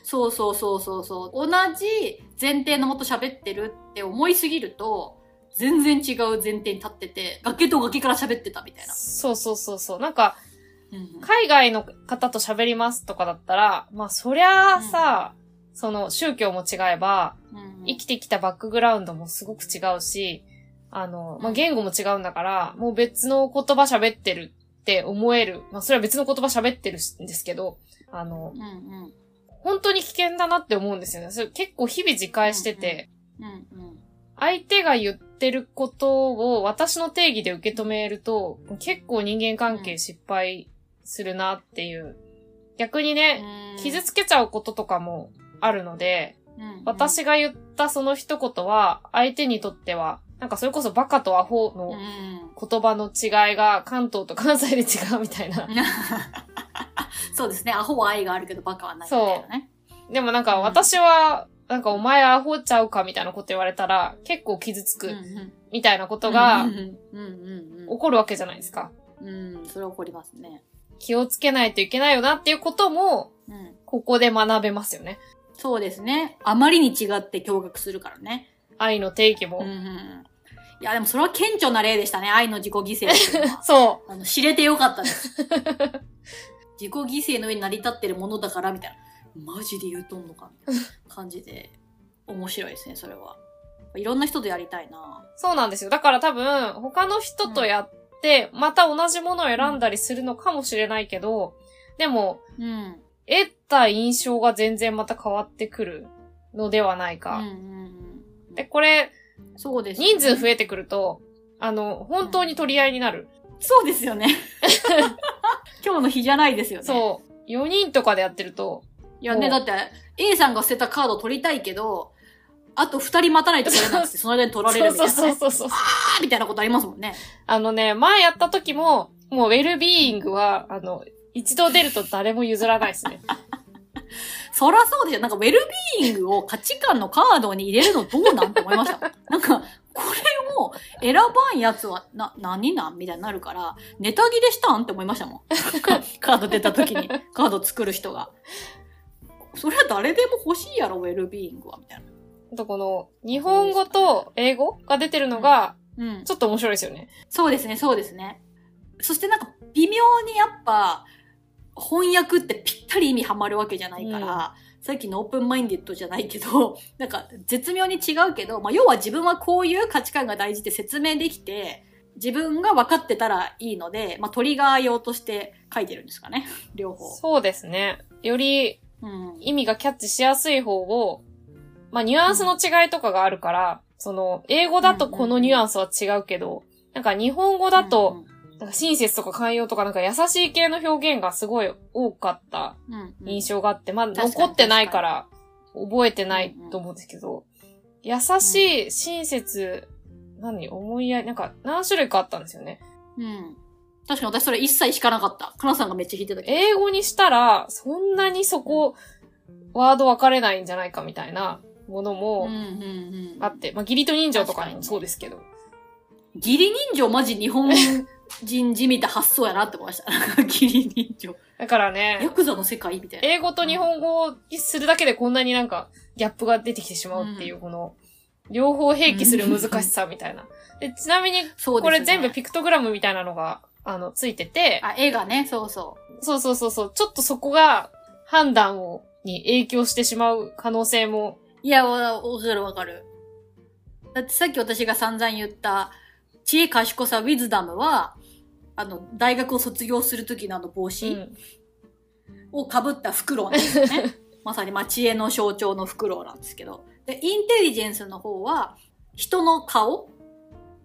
S4: そうそうそうそうそう。同じ前提のもと喋ってるって思いすぎると、全然違う前提に立ってて、崖と崖から喋ってたみたいな。
S3: そうそうそうそう。なんか、
S4: うん
S3: 海外の方と喋りますとかだったら、まあそりゃあさ、その宗教も違えば、
S4: うん
S3: 生きてきたバックグラウンドもすごく違うし、あの、まあ言語も違うんだから、もう別の言葉喋ってるって思える。まあそれは別の言葉喋ってるんですけど、あの、
S4: うんうん。
S3: 本当に危険だなって思うんですよね。それ結構日々自戒してて、
S4: うんうん。
S3: 相手が言ってることを私の定義で受け止めると、結構人間関係失敗するなっていう。逆にね、
S4: うん
S3: 傷つけちゃうこととかもあるので、
S4: うん
S3: 私が言ったその一言は、相手にとっては、なんかそれこそバカとアホの
S4: うん
S3: 言葉の違いが関東と関西で違うみたいな。[laughs]
S4: そうですね。アホは愛があるけどバカはないみたいなね。
S3: でもなんか私は、なんかお前アホちゃうかみたいなこと言われたら、結構傷つく
S4: うんうん
S3: みたいなことが
S4: うんうんうん
S3: 起こるわけじゃないですか。
S4: うん。うん、それは起こりますね。
S3: 気をつけないといけないよなっていうことも、
S4: うん。
S3: ここで学べますよね。
S4: そうですね。あまりに違って驚愕するからね。
S3: 愛の定義も。
S4: うんうんうん。いや、でもそれは顕著な例でしたね。愛の自己犠牲っていう [laughs] あの、知れてよかったです。[laughs] 自己犠牲の上に成り立ってるものだから、みたいな。マジで言うとんのかみたいな感じで、面白いですね、それは。いろんな人とやりたいな
S3: う。そうなんですよ。だから多分、他の人とやって、また同じものを選んだりするのかもしれないけど、でも、
S4: うん。
S3: 得た印象が全然また変わってくるのではない
S4: うん
S3: か。
S4: うんうん。
S3: で、これ、
S4: そうです、
S3: 人数増
S4: え
S3: えてくると、あの、本当に取り合いになる。
S4: そうですよね。[laughs] 今日の日じゃないですよね。う。
S3: そう。4人とかでやってると、
S4: いやね、だって、A さんが捨てたカード取りたいけど、あと二人待たないと取れなくて、その間に取られるみたいな、ね。
S3: そうそうそうそう。
S4: あーみたいなことありますもんね。
S3: あのね、前やった時も、もうウェルビーイングは、あの、一度出ると誰も譲らないですね。[laughs]
S4: そらそうでしょ。なんか、ウェルビーイングを価値観のカードに入れるのどうなんて思いました。[laughs] なんか、これを選ばんやつは、な、何なんみたいになるから、ネタ切れしたんって思いましたもん。[laughs] カード出た時に、カード作る人が。それは誰でも欲しいやろ、ウェルビーイングは、みたいな。
S3: あとこの、日本語と英語が出てるのが、
S4: うん。
S3: ちょっと面白いですよね。
S4: そうですね、そうですね。そしてなんか、微妙にやっぱ、翻訳ってぴったり意味はまるわけじゃないから、さっきのオープンマインデッドじゃないけど、[laughs] なんか絶妙に違うけど、まあ要は自分はこういう価値観が大事って説明できて、自分が分かってたらいいので、まあトリガー用として書いてるんですかね。両方。
S3: そうですね。より
S4: うん。
S3: 意味がキャッチしやすい方を、まあニュアンスの違いとかがあるから、その、英語だとこのニュアンスは違うけど、なんか日本語だと、なんか親切とか寛容とかなんか優しい系の表現がすごい多かった印象があって、まあ
S4: 確かに
S3: 残ってないから覚えてないと思うんですけど、優しい、親切、何思いやり、なんか何種類かあったんですよね。
S4: うん。確かに私それ一切引かなかった。かなさんがめっちゃ弾いてたけど。
S3: 英語にしたら、そんなにそこ、ワード分かれないんじゃないかみたいなもの
S4: うん
S3: もあって、まあ義理と人情とかにもそうですけど。
S4: 義理人情マジ日本人じみた発想やなって思いました。なんか義理人情。
S3: だからね
S4: ヤ、クザの世界みたいな。
S3: 英語と日本語にするだけでこんなになんかギャップが出てきてしまうっていう、この、両方併記する難しさみたいな。[laughs] で、ちなみに。これ全部ピクトグラムみたいなのが、あの、ついてて、
S4: あ、絵がね、そうそ
S3: そうそうそうそう、ちょっとそこが判断を、に影響してしまう可能性も、
S4: う。いや、わわかるわかる。だってさっき私が散々言った、知恵賢さウィズダムは、あの、大学を卒業する時のあの帽
S3: う
S4: 子
S3: ん、
S4: を被ったフクロウなんですよね。[laughs] まさに、まあ、知恵の象徴のフクロウなんですけど。で、インテリジェンスの方は、人の顔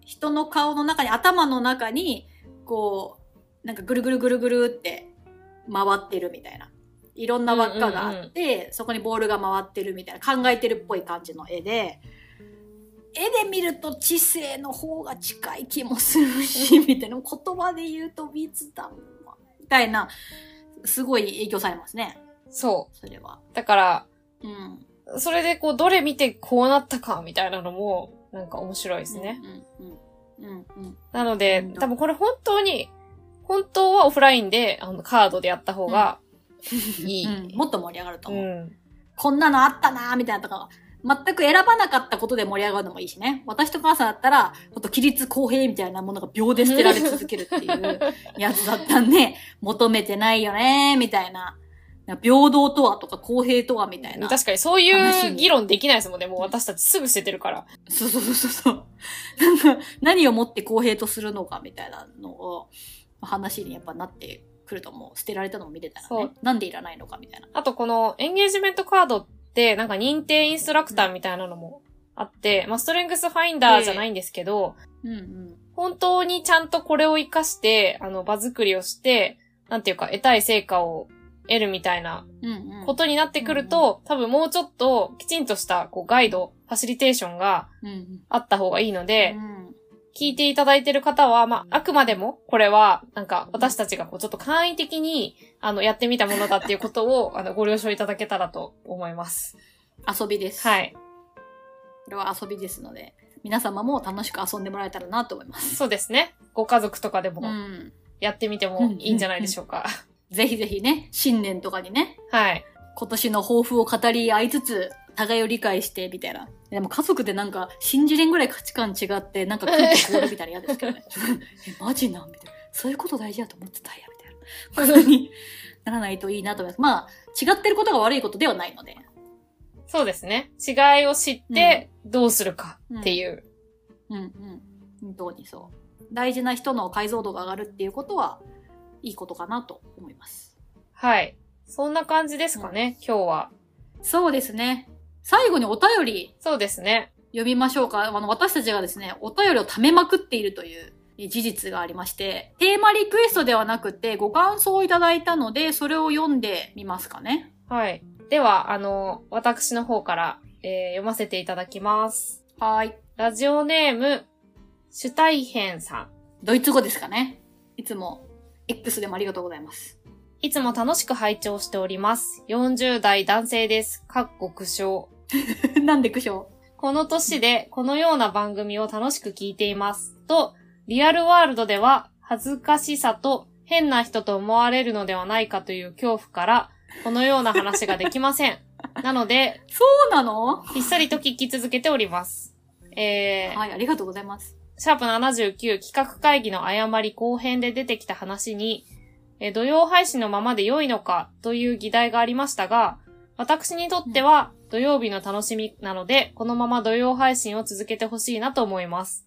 S4: 人の顔の中に、頭の中に、こう、なんかぐるぐるぐるぐるって回ってるみたいな。いろんな輪っかがあって、そこにボールが回ってるみたいな、考えてるっぽい感じの絵で、絵で見ると知性の方が近い気もするし、みたいな。言葉で言うとビズダムみたいな、すごい影響されますね。
S3: そ
S4: それは。
S3: う。だから、
S4: うん。
S3: それでこう、どれ見てこうなったかみたいなのも、なんか面白いですね。
S4: うん。うん。うん。うん。
S3: なので
S4: うん、
S3: 多分これ本当に、本当はオフラインで、あの、カードでやった方がいい。
S4: うんもっと盛り上がると
S3: う
S4: 思う。
S3: ん。
S4: こんなのあったなーみたいなとか、全く選ばなかったことで盛り上がるのもいいしね。私と母さんだったら、ほんと、規律公平みたいなものが秒で捨てられ続けるっていうやつだったんで、[laughs] 求めてないよねーみたいな。平等とはとか公平とはみたいな。
S3: 確かにそういう議論できないですもんね。もう私たちすぐ捨ててるから。
S4: そうそうそうそう。[laughs] なんか、何をもって公平とするのかみたいなのを、話にやっぱなってくるともう捨てられたのを見てたらね。なんでいらないのかみたいな。
S3: あとこのエンゲージメントカードって、なんか認定インストラクターみたいなのもあって、まあストレングスファインダーじゃないんですけど、
S4: うんうん。
S3: 本当にちゃんとこれを活かして、あの、場作りをして、なんていうか、得たい成果を得るみたいな
S4: うんうん。
S3: ことになってくると、多分もうちょっときちんとしたこうガイド、ファシリテーションが
S4: うんうん。
S3: あった方がいいので、
S4: うん
S3: 聞いていただいてる方は、まあ、あくまでも、これは、なんか、私たちがこう、ちょっと簡易的に、あの、やってみたものだっていうことを、[laughs] あの、ご了承いただけたらと思います。
S4: 遊びです。
S3: はい。
S4: これは遊びですので、皆様も楽しく遊んでもらえたらなと思います。
S3: そうですね。ご家族とかでも、
S4: うん。
S3: やってみてもいいんじゃないでしょうか。
S4: ぜひぜひね、新年とかにね、
S3: はい。
S4: 今年の抱負を語り合いつつ、互いを理解して、みたいな。でも家族でなんか、信じれんぐらい価値観違って、なんか空気凍るみたいな嫌ですけどね。[laughs] え、マジなん？みたいな。そういうこと大事だと思ってたんや、みたいな。ことにならないといいなと思います。まあ、違ってることが悪いことではないので。
S3: そうですね。違いを知って、どうするかっていう。
S4: うんうん。本当にそう。大事な人の解像度が上がるっていうことは、いいことかなと思います。
S3: はい。そんな感じですかね、今日は。
S4: そうですね。最後にお便り
S3: そうですね。
S4: 読みましょうか。あの、私たちがですね、お便りを貯めまくっているというえ事実がありまして、テーマリクエストではなくて、ご感想をいただいたので、それを読んでみますかね。
S3: はい。では、あの、私の方から、えー読ませていただきます。
S4: はい。
S3: ラジオネーム、シュタイヘンさん。
S4: ドイツ語ですかね。いつも、X でもありがとうございます。
S3: いつも楽しく拝聴しております。40代男性です。かっこ苦笑。[laughs]
S4: なんで苦笑？
S3: この年でこのような番組を楽しく聞いています。と、リアルワールドでは恥ずかしさと変な人と思われるのではないかという恐怖から、このような話ができません。[laughs] なので、
S4: そうなの？
S3: ひっそりと聞き続けております。えー、
S4: はい、ありがとうございます。
S3: シャープ79企画会議の誤り後編で出てきた話に、えー土曜配信のままで良いのかという議題がありましたが、私にとっては土曜日の楽しみなので、このまま土曜配信を続けてほしいなと思います。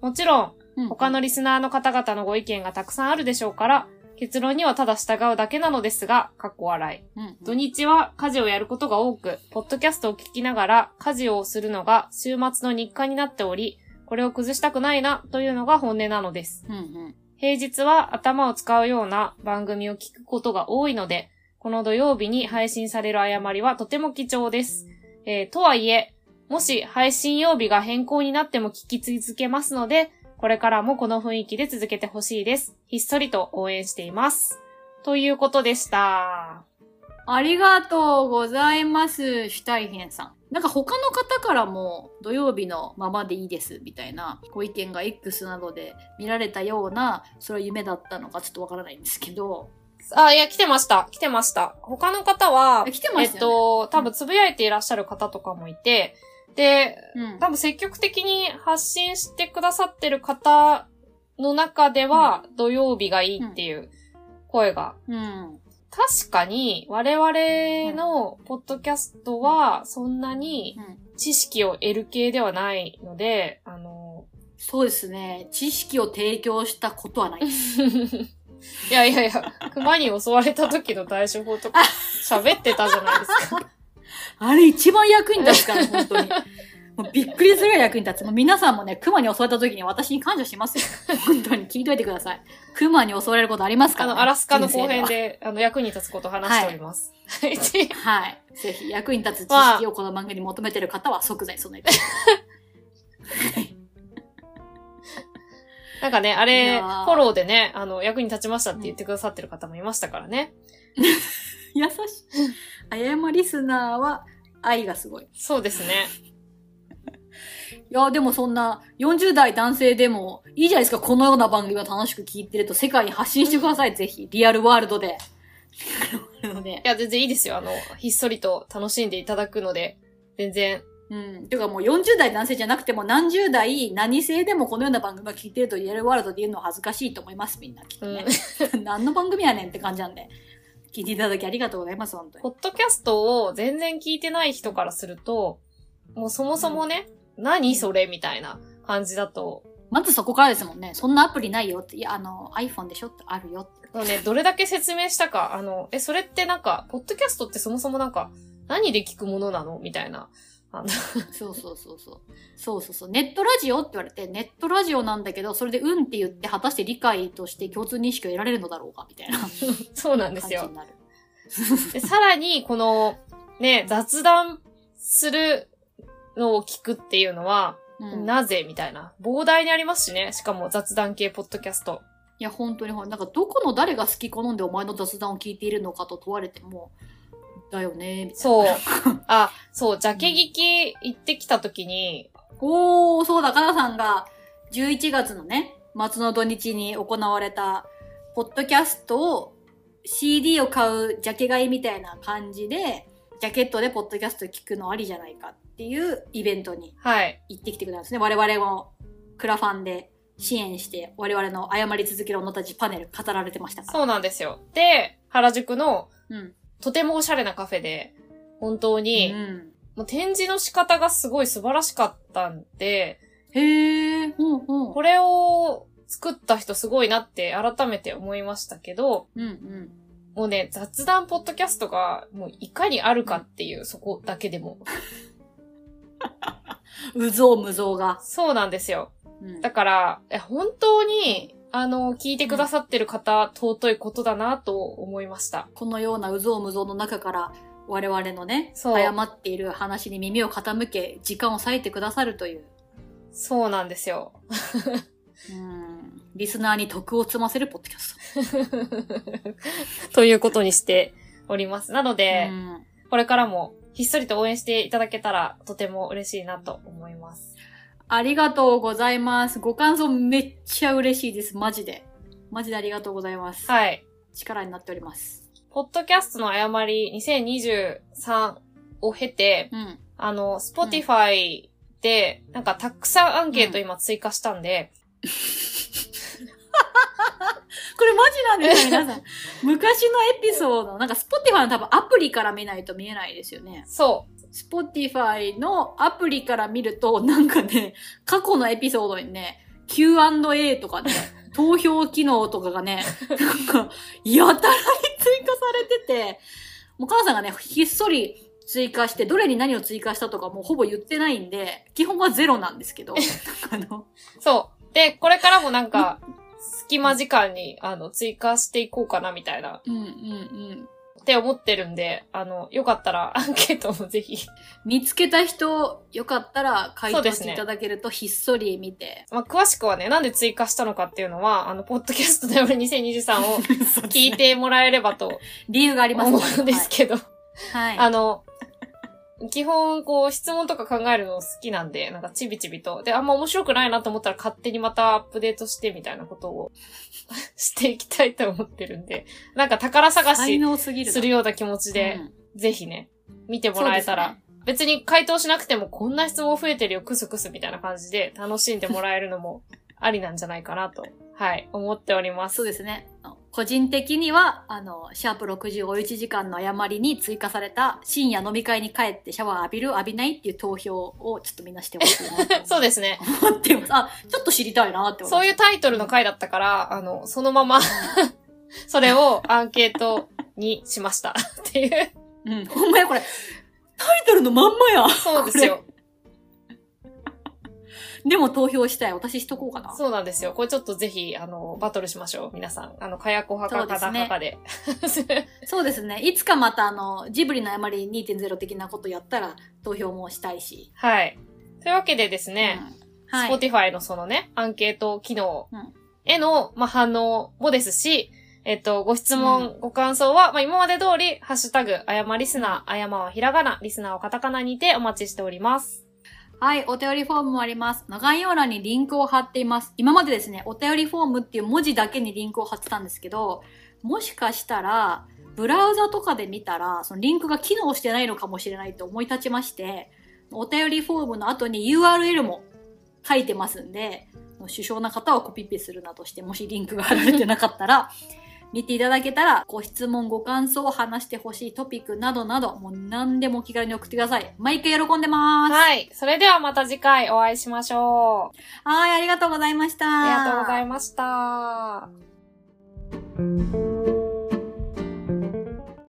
S3: もちろん、
S4: うん
S3: 他のリスナーの方々のご意見がたくさんあるでしょうから、結論にはただ従うだけなのですが、かっこ笑い。
S4: うん
S3: 土日は家事をやることが多く、ポッドキャストを聞きながら家事をするのが週末の日課になっており、これを崩したくないなというのが本音なのです。
S4: うんうん。
S3: 平日は頭を使うような番組を聞くことが多いので、この土曜日に配信される誤りはとても貴重です。えーとはいえ、もし配信曜日が変更になっても聞き続けますので、これからもこの雰囲気で続けてほしいです。ひっそりと応援しています。ということでした。
S4: ありがとうございます、シュタイヘンさん。なんか他の方からも土曜日のままでいいですみたいなご意見が X などで見られたような、それは夢だったのかちょっとわからないんですけど、
S3: あ、いや、来てました。来てました。他の方は、
S4: え来てましたよね
S3: えっと、多分つぶやいていらっしゃる方とかもいて、で、
S4: うん。
S3: 多分積極的に発信してくださってる方の中では、土曜日がいいっていう声が。
S4: うん。
S3: 確かに、我々のポッドキャストは、そんなに
S4: うん
S3: 知識を得る系ではないので、あの、
S4: そうですね。知識を提供したことはない。[laughs]
S3: いやいやいや、熊に襲われた時の対処法とか喋ってたじゃないですか。[laughs]
S4: あれ一番役に立つから、本当に。もうびっくりするぐらい役に立つ。もう皆さんもね、熊に襲われた時に私に感謝しますよ。本当に聞いといてください。熊に襲われることありますから、ね、
S3: あの、アラスカの後編。で、あの、役に立つことを話しております。はい。
S4: はい。ぜひ役に立つ知識をこの漫画に求めてる方は即座に備えて。[laughs]
S3: なんかね、あ
S4: い
S3: れ、フォローでね、あの、役に立ちましたって言ってくださってる方もいましたからね。[laughs]
S4: 優しい。あやまリスナーは愛がすごい。い
S3: そうですね。[laughs]
S4: や、でもそんな40代男性でもいいじゃないですか。このような番組を楽しく聞いてると世界に発信してください。ぜひ。リアルワールドで。リアルワールドで
S3: い。や、全然いいですよ。あの、ひっそりと楽しんでいただくので、全然。
S4: うん。ていうかもう40代男性じゃなくても何十代何性でもこのような番組を聞いてるとリアルワールドで言うのは恥ずかしいと思います。みんなきっとね。[laughs] 何の番組やねんって感じなんで。聞いていただきありがとうございます。本当に。
S3: ポッドキャストを全然聞いてない人からすると、もうそもそもね、何それみたいな感じだと、
S4: まずそこからですもんね。そんなアプリないよって。いや、あの、iPhone でしょってあるよって。
S3: もうね、どれだけ説明したか、あの、え、それってなんか、ポッドキャストってそもそもなんか、何で聞くものなのみたいな。あの [laughs]
S4: そうそうそうそう。そうそうそう。ネットラジオって言われて、ネットラジオなんだけど、それでうんって言って、果たして理解として共通認識を得られるのだろうかみたいな [laughs]
S3: そうなんですよ。[laughs] で、さらに、この、ね、雑談するのを聞くっていうのは、
S4: うん
S3: なぜみたいな。膨大にありますしね。しかも雑談系ポッドキャスト。
S4: いや、本当にほん、なんかどこの誰が好き好んでお前の雑談を聞いているのかと問われても、だよね、みたいな。
S3: そう。[laughs] あ、そう、ジャケ聞き行ってきた時に、
S4: おー、そうだ、かなさんが11月のね、末の土日に行われた、ポッドキャストを CD を買うジャケ買いみたいな感じで、ジャケットでポッドキャスト聞くのありじゃないかっていうイベントに
S3: はい。
S4: 行ってきてくれたんですね。我々もクラファンで支援して、我々の謝り続ける女たちパネル語られてましたから。
S3: そうなんですよ。で、原宿の
S4: うん。
S3: とてもおしゃれなカフェで、本当
S4: う
S3: に、
S4: ん。
S3: もう展示の仕方がすごい素晴らしかったんで、
S4: へー、ほんほん。
S3: これを作った人すごいなって改めて思いましたけど、
S4: うんうん。
S3: もうね、雑談ポッドキャストがもういかにあるかっていう、そこだけでも。
S4: うぞうむぞうが。
S3: そうなんですよ。
S4: うん
S3: だから、え本当に、あの、聞いてくださってる方、尊いことだなと思いました。
S4: このようなうぞうむぞうの中から我々のね、誤っている話に耳を傾け、時間を割いてくださるという、
S3: そうなんですよ。[laughs]
S4: うん、リスナーに徳を積ませるポッドキャス [laughs]
S3: ということにしております。なの
S4: ト。
S3: で、
S4: うん
S3: これからもひっそりと応援していただけたらとても嬉しいなと思います。
S4: ありがとうございます。ご感想めっちゃ嬉しいです。マジで。マジでありがとうございます。
S3: はい。
S4: 力になっております。
S3: ポッドキャストの誤り2023を経て、
S4: うん。
S3: あの、Spotify で、なんかたくさんアンケート今追加したんで、[laughs]
S4: これマジなんですよ、皆さん。[laughs] 昔のエピソード、なんか Spotify の多分アプリから見ないと見えないですよね。
S3: そう。
S4: Spotify のアプリから見ると、なんかね、[laughs] 過去のエピソードにね、Q&A とかね、[laughs] 投票機能とかがね、なんか、やたらに追加されてて、もう母さんがね、ひっそり追加して、どれに何を追加したとかもうほぼ言ってないんで、基本はゼロなんですけど、[laughs] あの、
S3: そう。で、これからもなんか、隙間時間に、あの、追加していこうかな、みたいな、
S4: うんうんうん。
S3: って思ってるんで、あの、よかったら [laughs] アンケートもぜひ。
S4: 見つけた人、よかったら回答していただけると、ひっそり見て。
S3: まあ、詳しくはね、なんで追加したのかっていうのは、あの、ポッドキャスト [laughs] で俺2023を聞いてもらえればと
S4: 理由があります
S3: 思うんですけど、
S4: はい。
S3: あの、基本、こう、質問とか考えるの好きなんで、なんかちびちびと。で、あんま面白くないなと思ったら勝手にまたアップデートしてみたいなことを [laughs] していきたいと思ってるんで、なんか宝探
S4: 才
S3: し
S4: 能すぎる
S3: ような気持ちで、
S4: うん
S3: ぜひね、見てもらえたら、
S4: ね
S3: 別に回答しなくてもこんな質問増えてるよ、クスクスみたいな感じで楽しんでもらえるのもありなんじゃないかなと、はい、思っております。
S4: そうですね。個人的には、あの、シャープ60おうち時間の誤りに追加された深夜飲み会に帰ってシャワー浴びる浴びないっていう投票をちょっとみんなしてほしいなと [laughs]
S3: そうですね。
S4: 思ってます。あ、ちょっと知りたいなって思
S3: そういうタイトルの回だったから、あの、そのまま [laughs] それをアンケートにしました。っていう。
S4: うん。うん。ほんまやこれ。タイトルのまんまや。
S3: そうですよ。
S4: でも投票したい。私しとこうかな。
S3: そうなんですよ。これちょっとぜひ、あの、バトルしましょう。皆さん。あの、かやこ派かかな
S4: そうですね
S3: 派かで。[laughs]
S4: そうですね。いつかまたあの、ジブリの誤り2.0的なことやったら投票もしたいし。
S3: はい。というわけでですね、
S4: うん。はい。
S3: Spotify のそのね、アンケート機能
S4: うん
S3: への、まあ、反応もですし、えっと、ご質問、
S4: う
S3: ご感想は、まあ、今まで通り、ハッシュタグ、あやまリスナー、あやまはひらがな、リスナーをカタカナにてお待ちしております。
S4: はい、お便りフォームもあります。概要欄にリンクを貼っています。今までですね、お便りフォームっていう文字だけにリンクを貼ってたんですけど、もしかしたら、ブラウザとかで見たら、そのリンクが機能してないのかもしれないと思い立ちまして、お便りフォームの後に URL も書いてますんで、首相な方はコピペするなどして、もしリンクが貼られてなかったら、見ていただけたら、ご質問、ご感想を話してほしいトピックなどなど、もう何でもお気軽に送ってください。毎回喜んでます。
S3: はい。それではまた次回お会いしましょう。
S4: はい、ありがとうございました。
S3: ありがとうございました。